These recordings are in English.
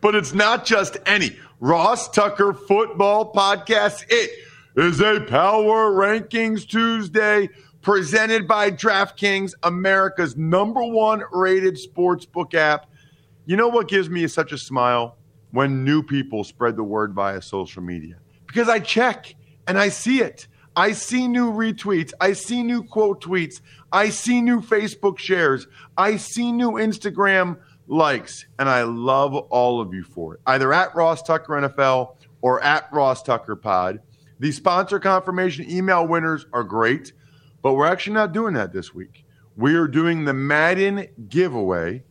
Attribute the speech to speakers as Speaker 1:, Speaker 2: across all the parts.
Speaker 1: But it's not just any Ross Tucker football podcast. It is a Power Rankings Tuesday presented by DraftKings, America's number one rated sportsbook app. You know what gives me such a smile? When new people spread the word via social media. Because I check and I see it. I see new retweets. I see new quote tweets. I see new Facebook shares. I see new Instagram likes. And I love all of you for it. Either at Ross Tucker NFL or at Ross Tucker Pod. The sponsor confirmation email winners are great, but we're actually not doing that this week. We are doing the Madden giveaway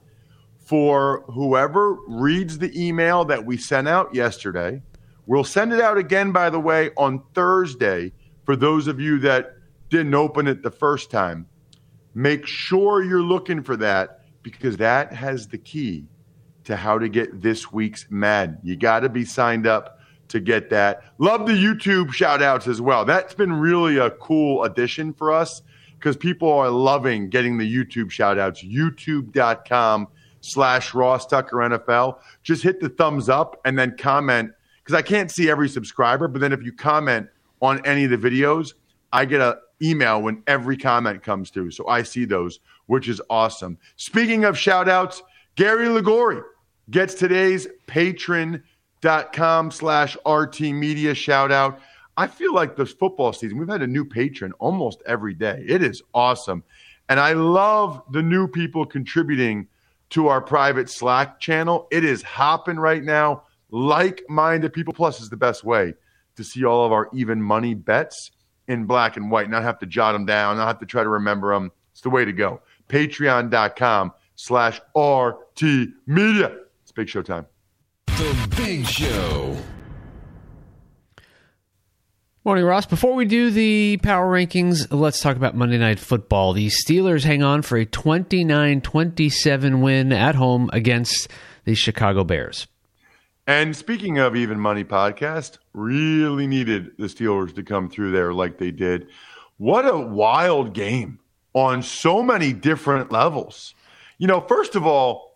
Speaker 1: for whoever reads the email that we sent out yesterday. We'll send it out again, by the way, on Thursday for those of you that didn't open it the first time. Make sure you're looking for that because that has the key to how to get this week's Madden. You got to be signed up to get that. Love the YouTube shout outs as well. That's been really a cool addition for us because people are loving getting the YouTube shout outs. YouTube.com slash Ross Tucker NFL. Just hit the thumbs up and then comment because I can't see every subscriber. But then if you comment on any of the videos, I get an email when every comment comes through. So I see those, which is awesome. Speaking of shout outs, Gary Ligori gets today's patreon.com slash RT media shout out. I feel like this football season, we've had a new patron almost every day. It is awesome. And I love the new people contributing to our private Slack channel. It is hopping right now. Like minded people, plus, is the best way to see all of our even money bets in black and white, not have to jot them down, not have to try to remember them. It's the way to go. Patreon.com slash RT Media. It's big show time.
Speaker 2: The Big Show.
Speaker 3: Morning, Ross. Before we do the power rankings, let's talk about Monday Night Football. The Steelers hang on for a 29 27 win at home against the Chicago Bears.
Speaker 1: And speaking of even money podcast, really needed the Steelers to come through there like they did. What a wild game on so many different levels. You know, first of all,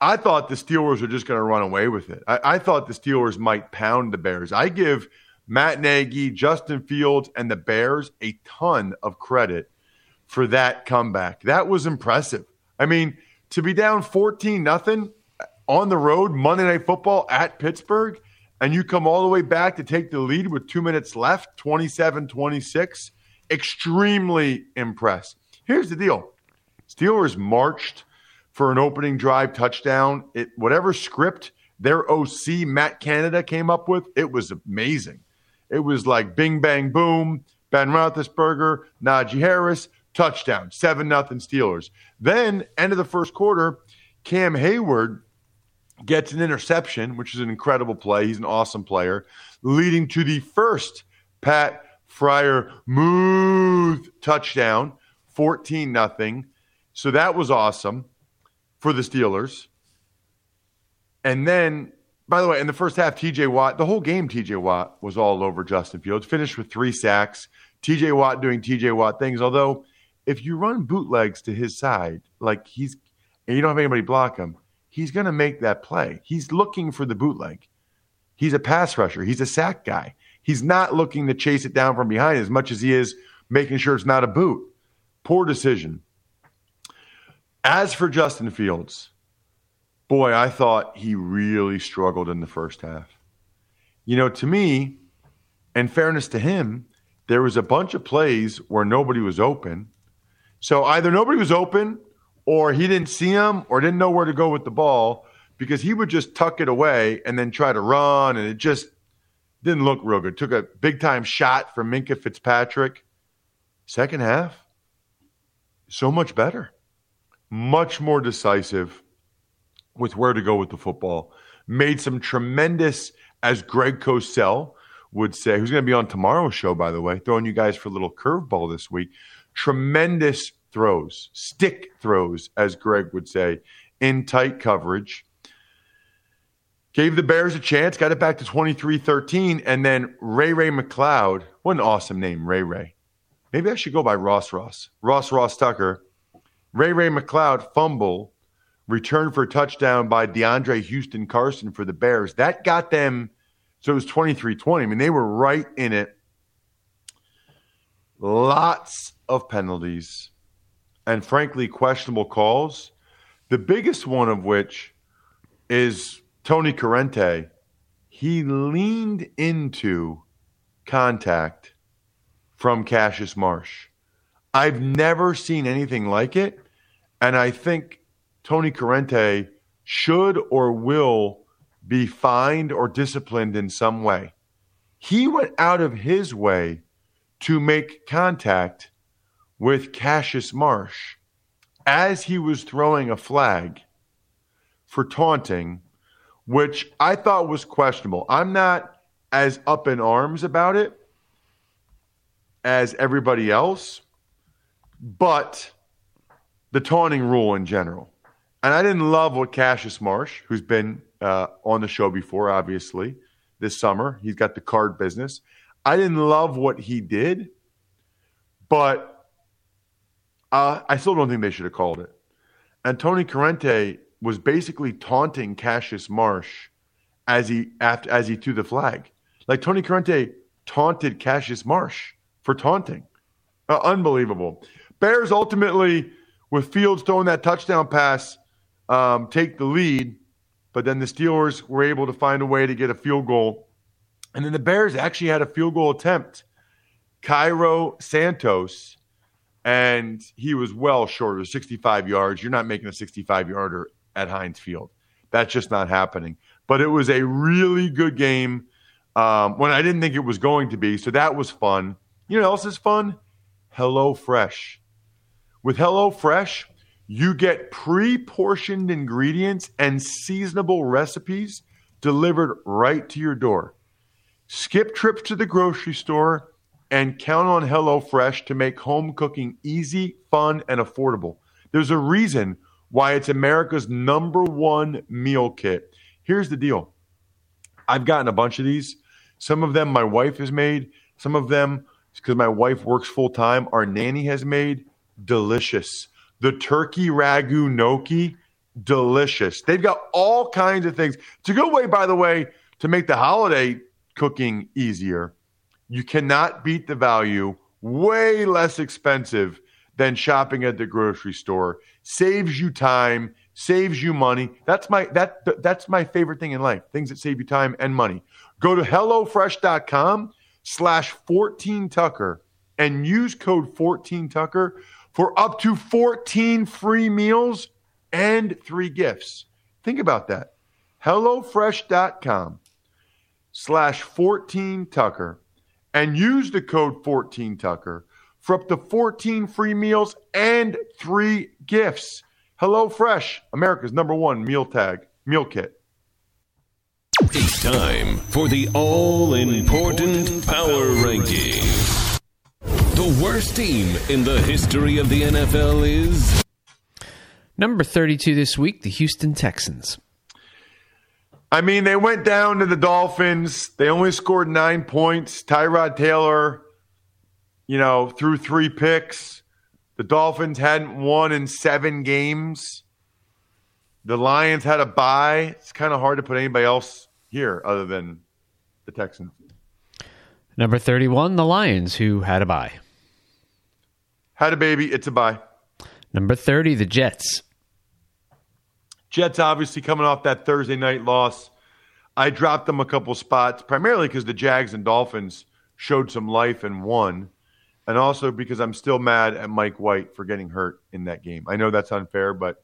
Speaker 1: I thought the Steelers were just going to run away with it. I, I, thought the Steelers might pound the Bears. I give Matt Nagy, Justin Fields, and the Bears a ton of credit for that comeback. That was impressive. I mean, to be down 14 nothing on the road, Monday Night Football at Pittsburgh, and you come all the way back to take the lead with two minutes left, 27 26. Extremely impressed. Here's the deal Steelers marched for an opening drive touchdown. It, whatever script their OC, Matt Canada, came up with, it was amazing. It was like bing, bang, boom, Ben Roethlisberger, Najee Harris, touchdown, 7 nothing Steelers. Then, end of the first quarter, Cam Hayward gets an interception, which is an incredible play. He's an awesome player, leading to the first Pat Fryer Muth touchdown, 14 nothing. So that was awesome for the Steelers. And then, by the way, in the first half, TJ Watt, the whole game, TJ Watt was all over Justin Fields, finished with three sacks. TJ Watt doing TJ Watt things, although if you run bootlegs to his side, like he's, and you don't have anybody block him, he's going to make that play. He's looking for the bootleg. He's a pass rusher. He's a sack guy. He's not looking to chase it down from behind as much as he is making sure it's not a boot. Poor decision. As for Justin Fields, boy, I thought he really struggled in the first half. You know, to me, in fairness to him, there was a bunch of plays where nobody was open. So either nobody was open or he didn't see him or didn't know where to go with the ball because he would just tuck it away and then try to run and it just didn't look real good. Took a big time shot from Minkah Fitzpatrick. Second half, so much better. Much more decisive with where to go with the football. Made some tremendous, as Greg Cosell would say, who's going to be on tomorrow's show, by the way, throwing you guys for a little curveball this week. Tremendous throws, stick throws, as Greg would say, in tight coverage. Gave the Bears a chance, got it back to 23 13, and then Ray Ray McCloud. What an awesome name, Ray Ray. Maybe I should go by Ross Ross. Ross Ross Tucker. Ray Ray McCloud fumble, return for a touchdown by DeAndre Houston Carson for the Bears. That got them, so it was 23 20. I mean, they were right in it. Lots of penalties and, frankly, questionable calls. The biggest one of which is Tony Corrente. He leaned into contact from Cassius Marsh. I've never seen anything like it. And I think Tony Corrente should or will be fined or disciplined in some way. He went out of his way to make contact with Cassius Marsh as he was throwing a flag for taunting, which I thought was questionable. I'm not as up in arms about it as everybody else, but the taunting rule in general. And I didn't love what Cassius Marsh, who's been uh, on the show before, obviously, this summer, he's got the card business. I didn't love what he did, but uh, I still don't think they should have called it. And Tony Corrente was basically taunting Cassius Marsh as he after as he threw the flag. Like Tony Corrente taunted Cassius Marsh for taunting. Uh, unbelievable. Bears ultimately, with Fields throwing that touchdown pass, um, take the lead, but then the Steelers were able to find a way to get a field goal. And then the Bears actually had a field goal attempt. Cairo Santos, and he was well short of 65 yards. You're not making a 65 yarder at Heinz Field. That's just not happening. But it was a really good game um, when I didn't think it was going to be. So that was fun. You know what else is fun? Hello Fresh. With Hello Fresh, you get pre portioned ingredients and seasonable recipes delivered right to your door. Skip trips to the grocery store and count on HelloFresh to make home cooking easy, fun, and affordable. There's a reason why it's America's number one meal kit. Here's the deal I've gotten a bunch of these. Some of them my wife has made, some of them, because my wife works full time, our nanny has made delicious. The turkey ragu gnocchi, delicious. They've got all kinds of things. It's a good way, by the way, to make the holiday cooking easier. You cannot beat the value, way less expensive than shopping at the grocery store. Saves you time, saves you money. That's my that that's my favorite thing in life. Things that save you time and money. Go to HelloFresh.com slash 14 Tucker and use code 14 Tucker for up to 14 free meals and three gifts. Think about that. HelloFresh.com slash 14 Tucker and use the code 14 Tucker for up to 14 free meals and three gifts. HelloFresh, America's number one meal tag, meal kit.
Speaker 2: It's time for the all important power ranking. The worst team in the history of the NFL is.
Speaker 3: Number 32 this week, the Houston Texans.
Speaker 1: I mean, they went down to the Dolphins. They only scored nine points. Tyrod Taylor, you know, threw three picks. The Dolphins hadn't won in seven games. The Lions had a bye. It's kind of hard to put anybody else here other than the Texans.
Speaker 3: Number 31, the Lions, who had a bye.
Speaker 1: Had a baby. It's a bye.
Speaker 3: Number 30, the Jets.
Speaker 1: Jets obviously coming off that Thursday night loss. I dropped them a couple spots, primarily because the Jags and Dolphins showed some life and won, and also because I'm still mad at Mike White for getting hurt in that game. I know that's unfair, but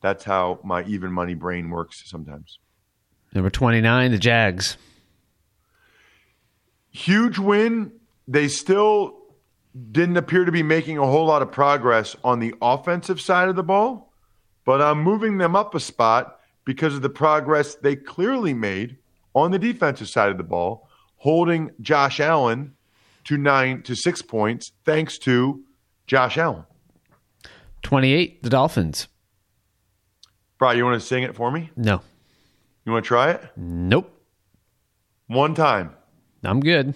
Speaker 1: that's how my even money brain works sometimes.
Speaker 3: Number 29, the Jags.
Speaker 1: Huge win. They still didn't appear to be making a whole lot of progress on the offensive side of the ball, but I'm moving them up a spot because of the progress they clearly made on the defensive side of the ball, holding Josh Allen to nine to six points thanks to Josh Allen.
Speaker 3: 28, the Dolphins.
Speaker 1: Brian, you want to sing it for me?
Speaker 3: No.
Speaker 1: You want to try it?
Speaker 3: Nope.
Speaker 1: One time.
Speaker 3: I'm good.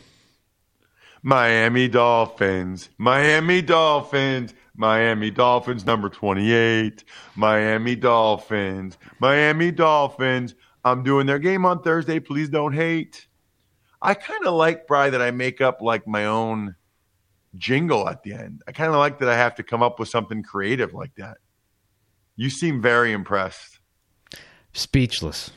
Speaker 1: Miami Dolphins, Miami Dolphins, Miami Dolphins, number 28. Miami Dolphins, Miami Dolphins. I'm doing their game on Thursday. Please don't hate. I kind of like, Bry, that I make up like my own jingle at the end. I kind of like that I have to come up with something creative like that. You seem very impressed.
Speaker 3: Speechless.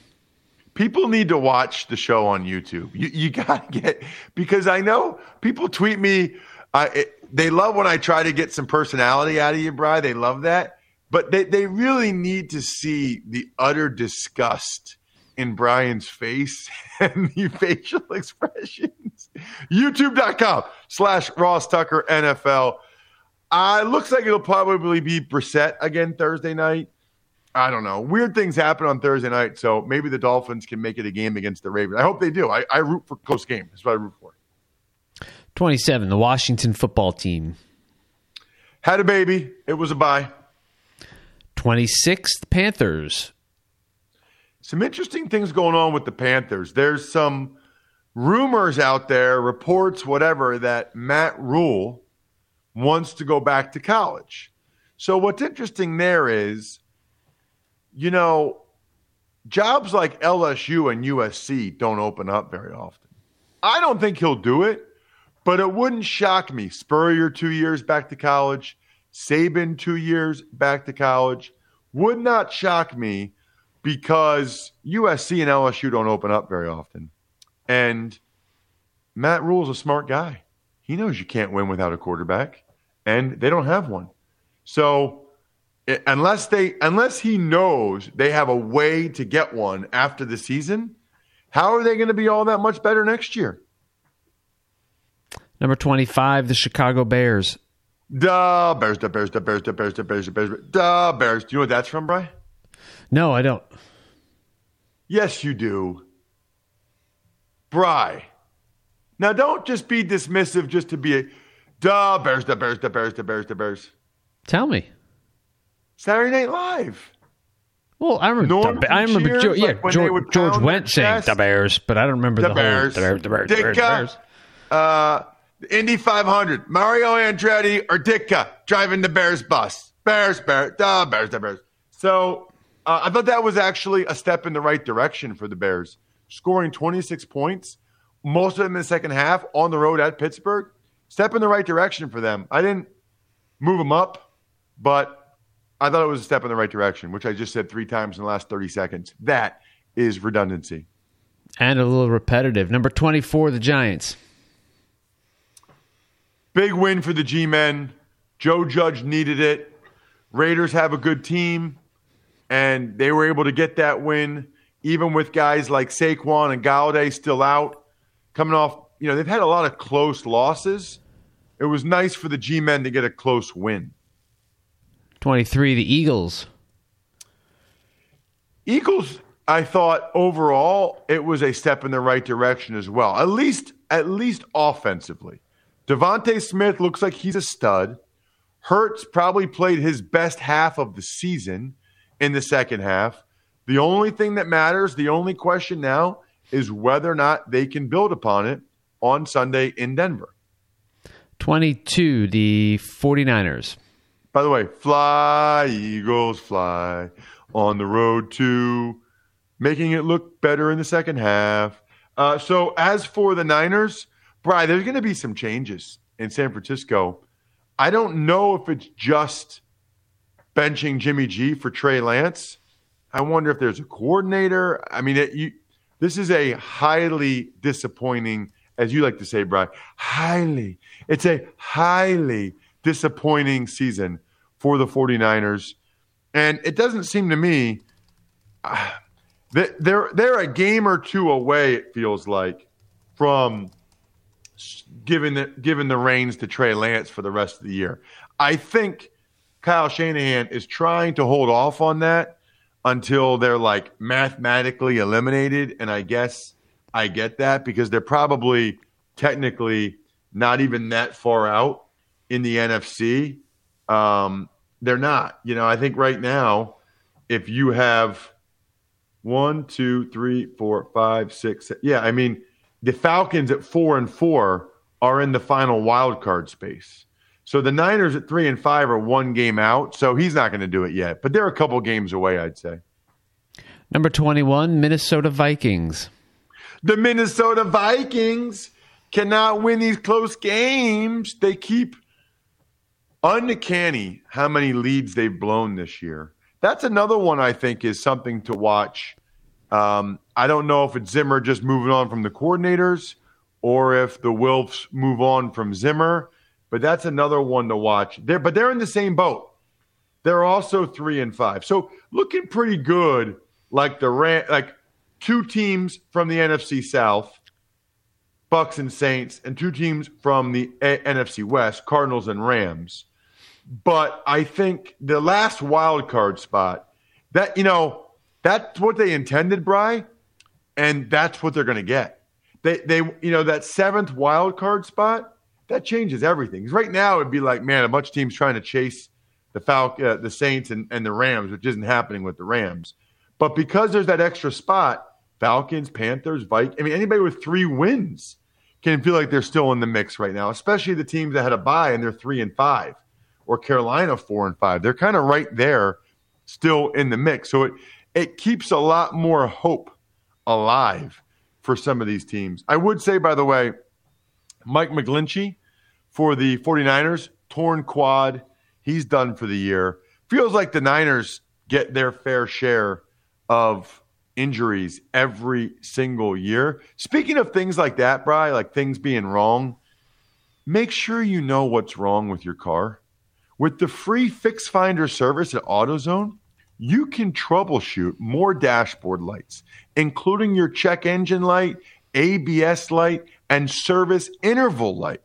Speaker 1: People need to watch the show on YouTube. You, you got to get, because I know people tweet me. I, it, they love when I try to get some personality out of you, Bry. They love that. But they, they really need to see the utter disgust in Brian's face and the facial expressions. YouTube.com slash Ross Tucker NFL. Uh, looks like it'll probably be Brissett again Thursday night. I don't know. Weird things happen on Thursday night, so maybe the Dolphins can make it a game against the Ravens. I hope they do. I, I root for close game. That's what I root for.
Speaker 3: 27, the Washington football team.
Speaker 1: Had a baby. It was a bye.
Speaker 3: 26, the Panthers.
Speaker 1: Some interesting things going on with the Panthers. There's some rumors out there, reports, whatever, that Matt Rhule wants to go back to college. So what's interesting there is, you know, jobs like LSU and USC don't open up very often. I don't think he'll do it, but it wouldn't shock me. Spurrier two years back to college, Saban two years back to college would not shock me because USC and LSU don't open up very often. And Matt Rhule's a smart guy. He knows you can't win without a quarterback, and they don't have one. So unless they unless he knows they have a way to get one after the season, how are they going to be all that much better next year?
Speaker 3: Number 25, the Chicago Bears.
Speaker 1: The Bears, the Bears, the Bears, the Bears, the Bears, the Bears, the Bears. Do you know what that's from, Bry?
Speaker 3: No, I don't.
Speaker 1: Yes, you do. Bry. Now, don't just be dismissive just to be a the Bears, the Bears, the Bears, the Bears, the Bears.
Speaker 3: Tell me.
Speaker 1: Saturday Night Live.
Speaker 3: Well, I remember.
Speaker 1: Norm
Speaker 3: The, I remember.
Speaker 1: cheers,
Speaker 3: yeah,
Speaker 1: like
Speaker 3: George, George
Speaker 1: Wendt
Speaker 3: saying the Bears, but I don't remember the,
Speaker 1: The
Speaker 3: whole
Speaker 1: Bears.
Speaker 3: the Bears. The Bears. The Bears. The Bears.
Speaker 1: Uh, Indy 500. Mario Andretti or Ditka driving the Bears bus. Bears, Bears, the Bears, the Bears. So uh, I thought that was actually a step in the right direction for the Bears, scoring 26 points, most of them in the second half on the road at Pittsburgh. Step in the right direction for them. I didn't move them up, but I thought it was a step in the right direction, which I just said three times in the last 30 seconds. That is redundancy.
Speaker 3: And a little repetitive. Number 24, the Giants.
Speaker 1: Big win for the G men. Joe Judge needed it. Raiders have a good team, and they were able to get that win, even with guys like Saquon and Golladay still out. Coming off, you know, they've had a lot of close losses. It was nice for the G men to get a close win.
Speaker 3: 23, the Eagles.
Speaker 1: Eagles, I thought overall it was a step in the right direction as well. At least, at least offensively. DeVonta Smith looks like he's a stud. Hurts probably played his best half of the season in the second half. The only thing that matters, the only question now is whether or not they can build upon it on Sunday in Denver.
Speaker 3: 22, the 49ers.
Speaker 1: By the way, fly, Eagles, fly on the road to making it look better in the second half. Uh, so, as for the Niners, Brian, there's going to be some changes in San Francisco. I don't know if it's just benching Jimmy G for Trey Lance. I wonder if there's a coordinator. I mean, it, you, this is a highly disappointing, as you like to say, Brian, highly, it's a highly disappointing season for the 49ers. And it doesn't seem to me uh, that they're, they're a game or two away, it feels like, from giving the, giving the reins to Trey Lance for the rest of the year. I think Kyle Shanahan is trying to hold off on that until they're like mathematically eliminated. And I guess I get that because they're probably technically not even that far out in the NFC. Um, they're not. You know, I think right now, if you have one, two, three, four, five, six, seven, yeah, I mean, the Falcons at four and four are in the final wild card space. So the Niners at three and five are one game out. So he's not going to do it yet, but they're a couple games away, I'd say.
Speaker 3: Number 21, Minnesota Vikings.
Speaker 1: The Minnesota Vikings cannot win these close games. They keep uncanny how many leads they've blown this year. That's another one I think is something to watch. Um, I don't know if it's Zimmer just moving on from the coordinators or if the Wilfs move on from Zimmer, but that's another one to watch. They're, but they're in the same boat. They're also three and five, so looking pretty good. Like the like two teams from the NFC South, Bucks and Saints, and two teams from the A- NFC West, Cardinals and Rams. But I think the last wild card spot, that you know, that's what they intended, Bry, and that's what they're going to get. They, they, you know, that seventh wild card spot that changes everything. Right now, it'd be like, man, a bunch of teams trying to chase the Falcon, uh, the Saints, and, and the Rams, which isn't happening with the Rams. But because there's that extra spot, Falcons, Panthers, Vikings, I mean, anybody with three wins can feel like they're still in the mix right now, especially the teams that had a bye and they're three and five, or Carolina four and five. They're kind of right there, still in the mix. So it it keeps a lot more hope alive for some of these teams. I would say, by the way, Mike McGlinchey for the 49ers, torn quad. He's done for the year. Feels like the Niners get their fair share of injuries every single year. Speaking of things like that, Bry, like things being wrong, make sure you know what's wrong with your car. With the free Fix Finder service at AutoZone, you can troubleshoot more dashboard lights, including your check engine light, ABS light, and service interval light.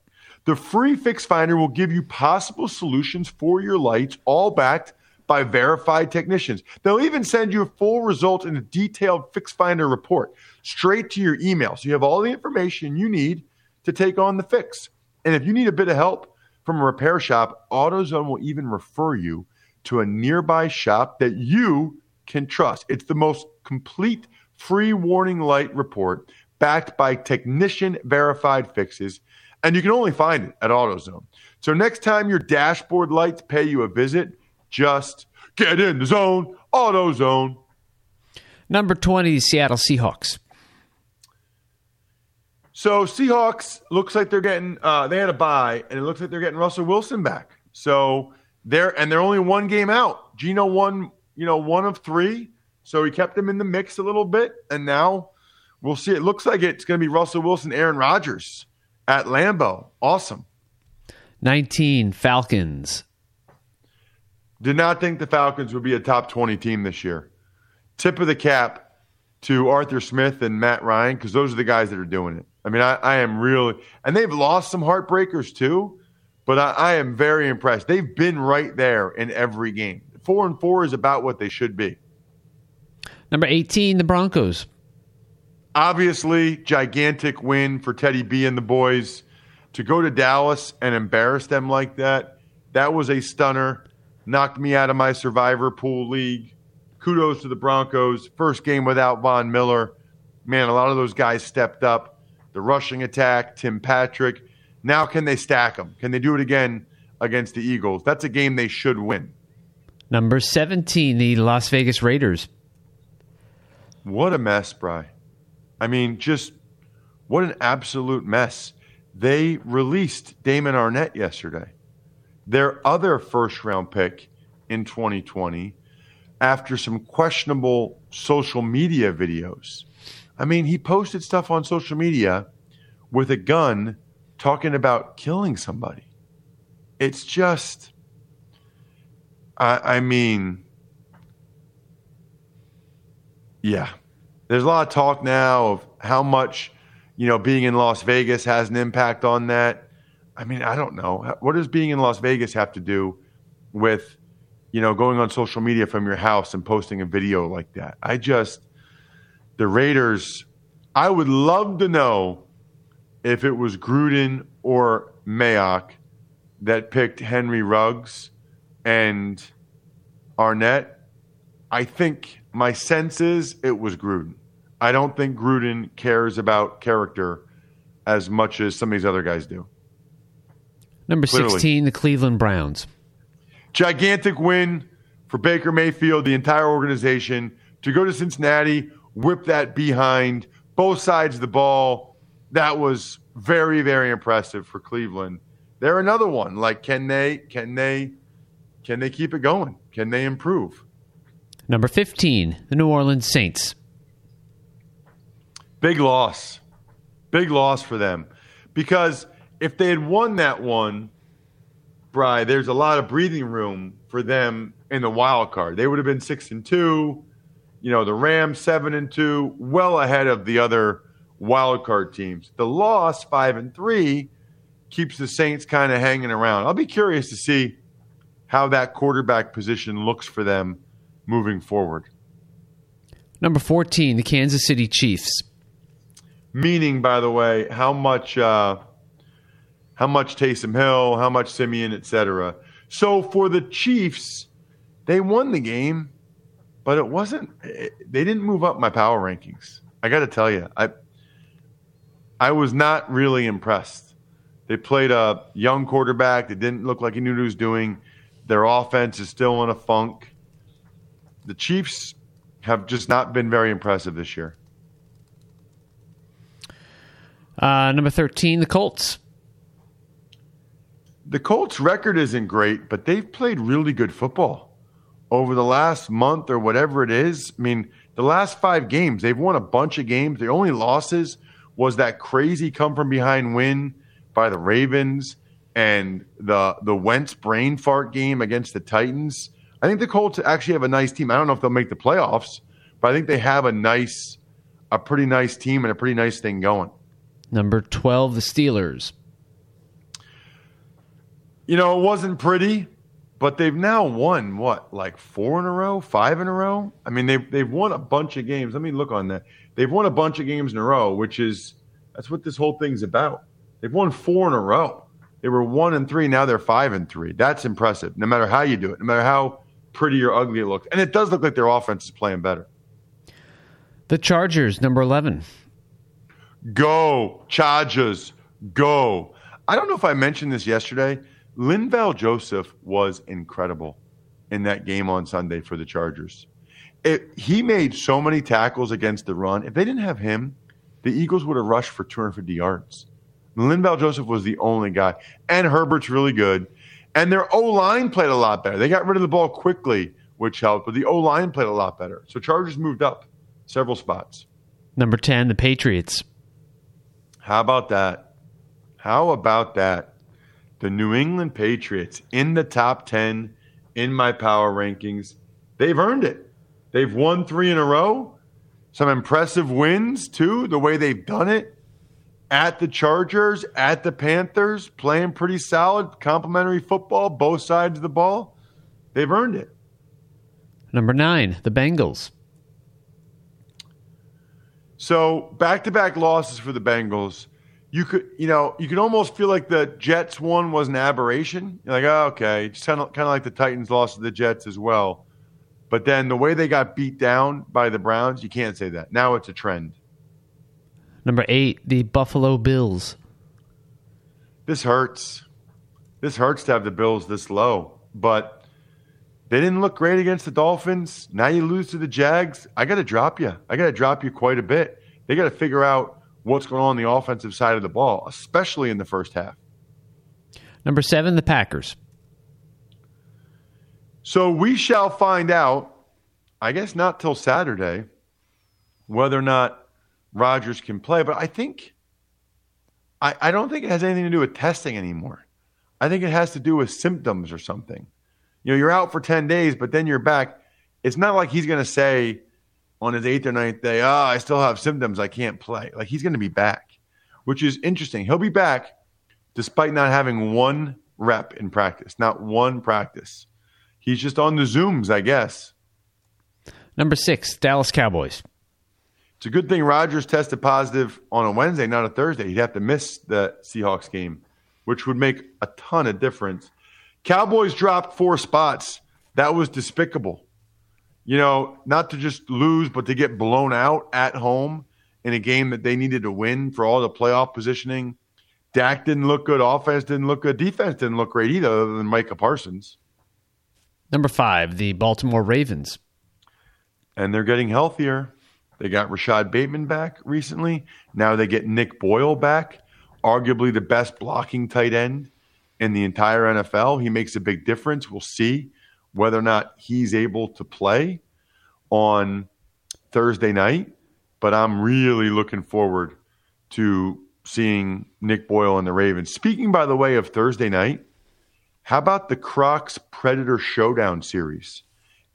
Speaker 1: The free Fix Finder will give you possible solutions for your lights, all backed by verified technicians. They'll even send you a full result in a detailed Fix Finder report straight to your email. So you have all the information you need to take on the fix. And if you need a bit of help from a repair shop, AutoZone will even refer you to a nearby shop that you can trust. It's the most complete free warning light report backed by technician verified fixes, and you can only find it at AutoZone. So next time your dashboard lights pay you a visit, just get in the zone, AutoZone.
Speaker 3: Number 20, Seattle Seahawks.
Speaker 1: So Seahawks looks like they're getting uh, they had a bye, and it looks like they're getting Russell Wilson back. So they're and they're only one game out. Geno won, you know, one of three. So he kept them in the mix a little bit, and now we'll see. It looks like it's going to be Russell Wilson, Aaron Rodgers at Lambeau. Awesome.
Speaker 3: 19 Falcons.
Speaker 1: Did not think the Falcons would be a top 20 team this year. Tip of the cap to Arthur Smith and Matt Ryan because those are the guys that are doing it. I mean, I, I am really, and they've lost some heartbreakers too, but I, I am very impressed. They've been right there in every game. Four and four is about what they should be.
Speaker 3: Number 18, the Broncos.
Speaker 1: Obviously, gigantic win for Teddy B and the boys. To go to Dallas and embarrass them like that, that was a stunner. Knocked me out of my survivor pool league. Kudos to the Broncos. First game without Von Miller. Man, a lot of those guys stepped up. The rushing attack, Tim Patrick. Now, can they stack them? Can they do it again against the Eagles. That's a game they should win.
Speaker 3: Number 17, the Las Vegas Raiders.
Speaker 1: What a mess, Bry. I mean, just what an absolute mess. They released Damon Arnette yesterday, their other first round pick in 2020, after some questionable social media videos. I mean, he posted stuff on social media with a gun talking about killing somebody. It's just, I, I mean, yeah. There's a lot of talk now of how much, you know, being in Las Vegas has an impact on that. I mean, I don't know. What does being in Las Vegas have to do with, you know, going on social media from your house and posting a video like that? I just, the Raiders, I would love to know if it was Gruden or Mayock that picked Henry Ruggs and Arnette. I think my sense is it was Gruden. I don't think Gruden cares about character as much as some of these other guys do.
Speaker 3: Number 16, the Cleveland Browns.
Speaker 1: Gigantic win for Baker Mayfield, the entire organization, to go to Cincinnati, whip that behind both sides of the ball. That was very, very impressive for Cleveland. They're another one. Like, can they, can they, can they keep it going? Can they improve?
Speaker 3: Number 15, the New Orleans Saints.
Speaker 1: Big loss. Big loss for them. Because if they had won that one, Bry, there's a lot of breathing room for them in the wild card. They would have been six and two. You know, the Rams seven and two, well ahead of the other wild card teams. The loss, five and three, keeps the Saints kind of hanging around. I'll be curious to see how that quarterback position looks for them moving forward.
Speaker 3: Number 14, the Kansas City Chiefs.
Speaker 1: Meaning, by the way, how much uh, how much Taysom Hill, how much Siemian, etc. So for the Chiefs, they won the game, but it wasn't. They didn't move up my power rankings. I got to tell you, I I was not really impressed. They played a young quarterback that didn't look like he knew what he was doing. Their offense is still in a funk the Chiefs have just not been very impressive this year.
Speaker 3: Uh, number 13, the Colts.
Speaker 1: The Colts' record isn't great, but they've played really good football over the last month or whatever it is. I mean, the last five games, they've won a bunch of games. Their only losses was that crazy come from behind win by the Ravens and the the Wentz brain fart game against the Titans. I think the Colts actually have a nice team. I don't know if they'll make the playoffs, but I think they have a nice, a pretty nice team and a pretty nice thing going.
Speaker 3: Number 12, the Steelers.
Speaker 1: You know, it wasn't pretty, but they've now won what, like four in a row, five in a row? I mean, they've, they've won a bunch of games. Let me look on that. They've won a bunch of games in a row, which is, that's what this whole thing's about. They've won four in a row. They were one and three. Now they're five and three. That's impressive. No matter how you do it, no matter how pretty or ugly it looks. And it does look like their offense is playing better.
Speaker 3: The Chargers, number 11.
Speaker 1: Go, Chargers, go. I don't know if I mentioned this yesterday. Linval Joseph was incredible in that game on Sunday for the Chargers. It, he made so many tackles against the run. If they didn't have him, the Eagles would have rushed for 250 yards. Linval Joseph was the only guy. And Herbert's really good. And their O line played a lot better. They got rid of the ball quickly, which helped, but the O line played a lot better. So Chargers moved up several spots.
Speaker 3: Number 10, the Patriots.
Speaker 1: How about that? How about that? The New England Patriots in the top 10 in my power rankings. They've earned it. They've won three in a row. Some impressive wins, too, the way they've done it at the Chargers, at the Panthers, playing pretty solid, complementary football, both sides of the ball. They've earned it.
Speaker 3: Number nine, the Bengals.
Speaker 1: So back to back losses for the Bengals. You could, you know, you could almost feel like the Jets one was an aberration. You're like, oh, okay, just kind of, kind of like the Titans lost to the Jets as well. But then the way they got beat down by the Browns, you can't say that. Now it's a trend.
Speaker 3: Number eight, the Buffalo Bills.
Speaker 1: This hurts. this hurts to have the Bills this low, but they didn't look great against the Dolphins. Now you lose to the Jags. I got to drop you. I got to drop you quite a bit. They got to figure out what's going on, on the offensive side of the ball, especially in the first half.
Speaker 3: Number seven, the Packers.
Speaker 1: So we shall find out, I guess not till Saturday, whether or not Rodgers can play. But I think, I, I don't think it has anything to do with testing anymore. I think it has to do with symptoms or something. You know, you're out for 10 days, but then you're back. It's not like he's going to say on his eighth or ninth day, oh, I still have symptoms. I can't play. Like he's going to be back, which is interesting. He'll be back despite not having one rep in practice, not one practice. He's just on the Zooms, I guess.
Speaker 3: Number six, Dallas Cowboys.
Speaker 1: It's a good thing Rodgers tested positive on a Wednesday, not a Thursday. He'd have to miss the Seahawks game which would make a ton of difference. Cowboys dropped four spots. That was despicable. You know, not to just lose, but to get blown out at home in a game that they needed to win for all the playoff positioning. Dak didn't look good. Offense didn't look good. Defense didn't look great either, other than Micah Parsons.
Speaker 3: Number five, the Baltimore Ravens.
Speaker 1: And they're getting healthier. They got Rashod Bateman back recently. Now they get Nick Boyle back arguably the best blocking tight end in the entire NFL. He makes a big difference. We'll see whether or not he's able to play on Thursday night, but I'm really looking forward to seeing Nick Boyle and the Ravens. Speaking, by the way, of Thursday night, how about the Crocs Predator Showdown series?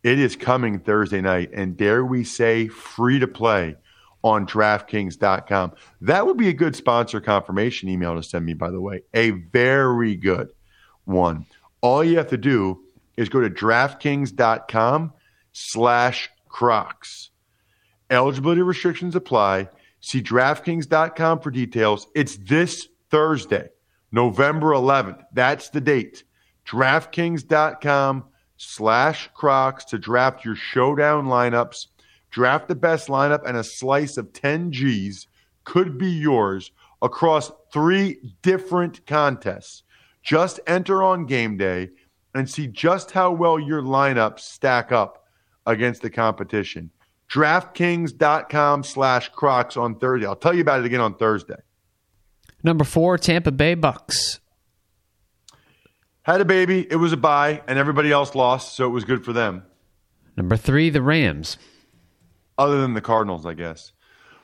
Speaker 1: It is coming Thursday night, and dare we say, free to play on DraftKings.com. That would be a good sponsor confirmation email to send me, by the way. A very good one. All you have to do is go to DraftKings.com slash Crocs. Eligibility restrictions apply. See DraftKings.com for details. It's this Thursday, November 11th. That's the date. DraftKings.com slash Crocs to draft your showdown lineups Draft the best lineup, and a slice of 10 G's could be yours across three different contests. Just enter on game day and see just how well your lineups stack up against the competition. DraftKings.com slash Crocs on Thursday. I'll tell you about it again on Thursday.
Speaker 3: Number four, Tampa Bay Bucks.
Speaker 1: Had a baby. It was a bye, and everybody else lost, so it was good for them.
Speaker 3: Number three, the Rams
Speaker 1: other than the Cardinals, I guess.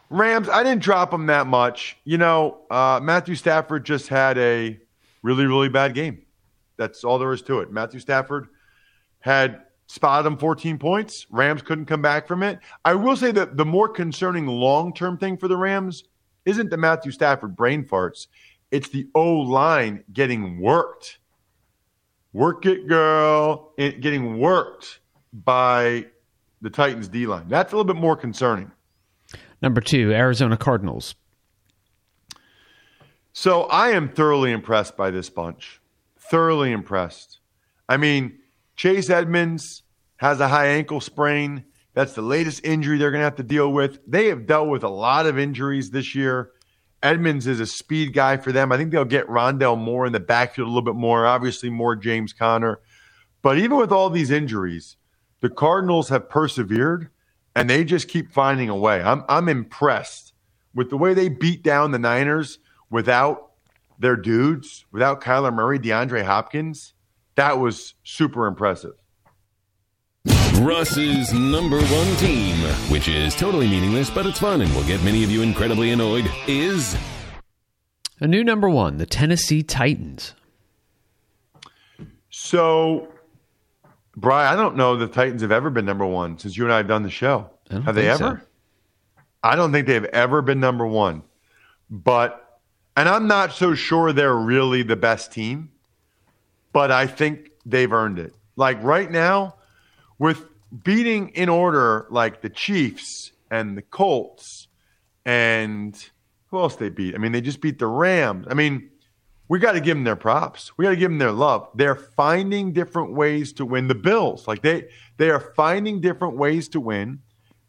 Speaker 1: Rams, I didn't drop them that much. You know, uh, Matthew Stafford just had a really, really bad game. That's all there is to it. Matthew Stafford had spotted him 14 points. Rams couldn't come back from it. I will say that the more concerning long term thing for the Rams isn't the Matthew Stafford brain farts, it's the O line getting worked. Work it, girl. Getting worked by the Titans D line. That's a little bit more concerning.
Speaker 3: Number two, Arizona Cardinals.
Speaker 1: So I am thoroughly impressed by this bunch. Thoroughly impressed. I mean, Chase Edmonds has a high ankle sprain. That's the latest injury they're going to have to deal with. They have dealt with a lot of injuries this year. Edmonds is a speed guy for them. I think they'll get Rondale Moore in the backfield a little bit more, obviously, more James Conner. But even with all these injuries, the Cardinals have persevered and they just keep finding a way. I'm I'm impressed with the way they beat down the Niners without their dudes, without Kyler Murray, DeAndre Hopkins. That was super impressive.
Speaker 2: Russ's number one team, which is totally meaningless, but it's fun and will get many of you incredibly annoyed, is
Speaker 3: a new number one, the Tennessee Titans.
Speaker 1: So Brian, I don't know the Titans have ever been number one since you and I have done the show. Have they ever? So. I don't think they've ever been number one. But, and I'm not so sure they're really the best team, but I think they've earned it. Like right now, with beating in order like the Chiefs and the Colts and who else they beat? I mean, they just beat the Rams. I mean, we got to give them their props. We got to give them their love. They're finding different ways to win the Bills. Like they they are finding different ways to win.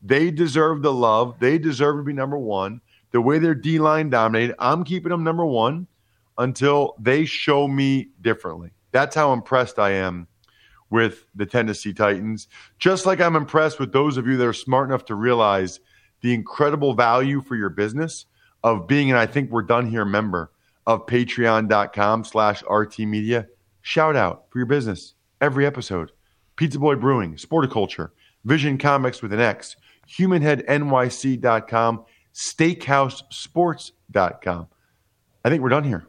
Speaker 1: They deserve the love. They deserve to be number one. The way their D line dominated, I'm keeping them number one. until they show me differently. That's how impressed I am with the Tennessee Titans. Just like I'm impressed with those of you that are smart enough to realize the incredible value for your business of being, and I think we're done here, member of patreon.com slash RT Media. Shout out for your business every episode. Pizza Boy Brewing, Sporticulture, Vision Comics with an X, HumanHeadNYC.com, SteakhouseSports.com. I think we're done here.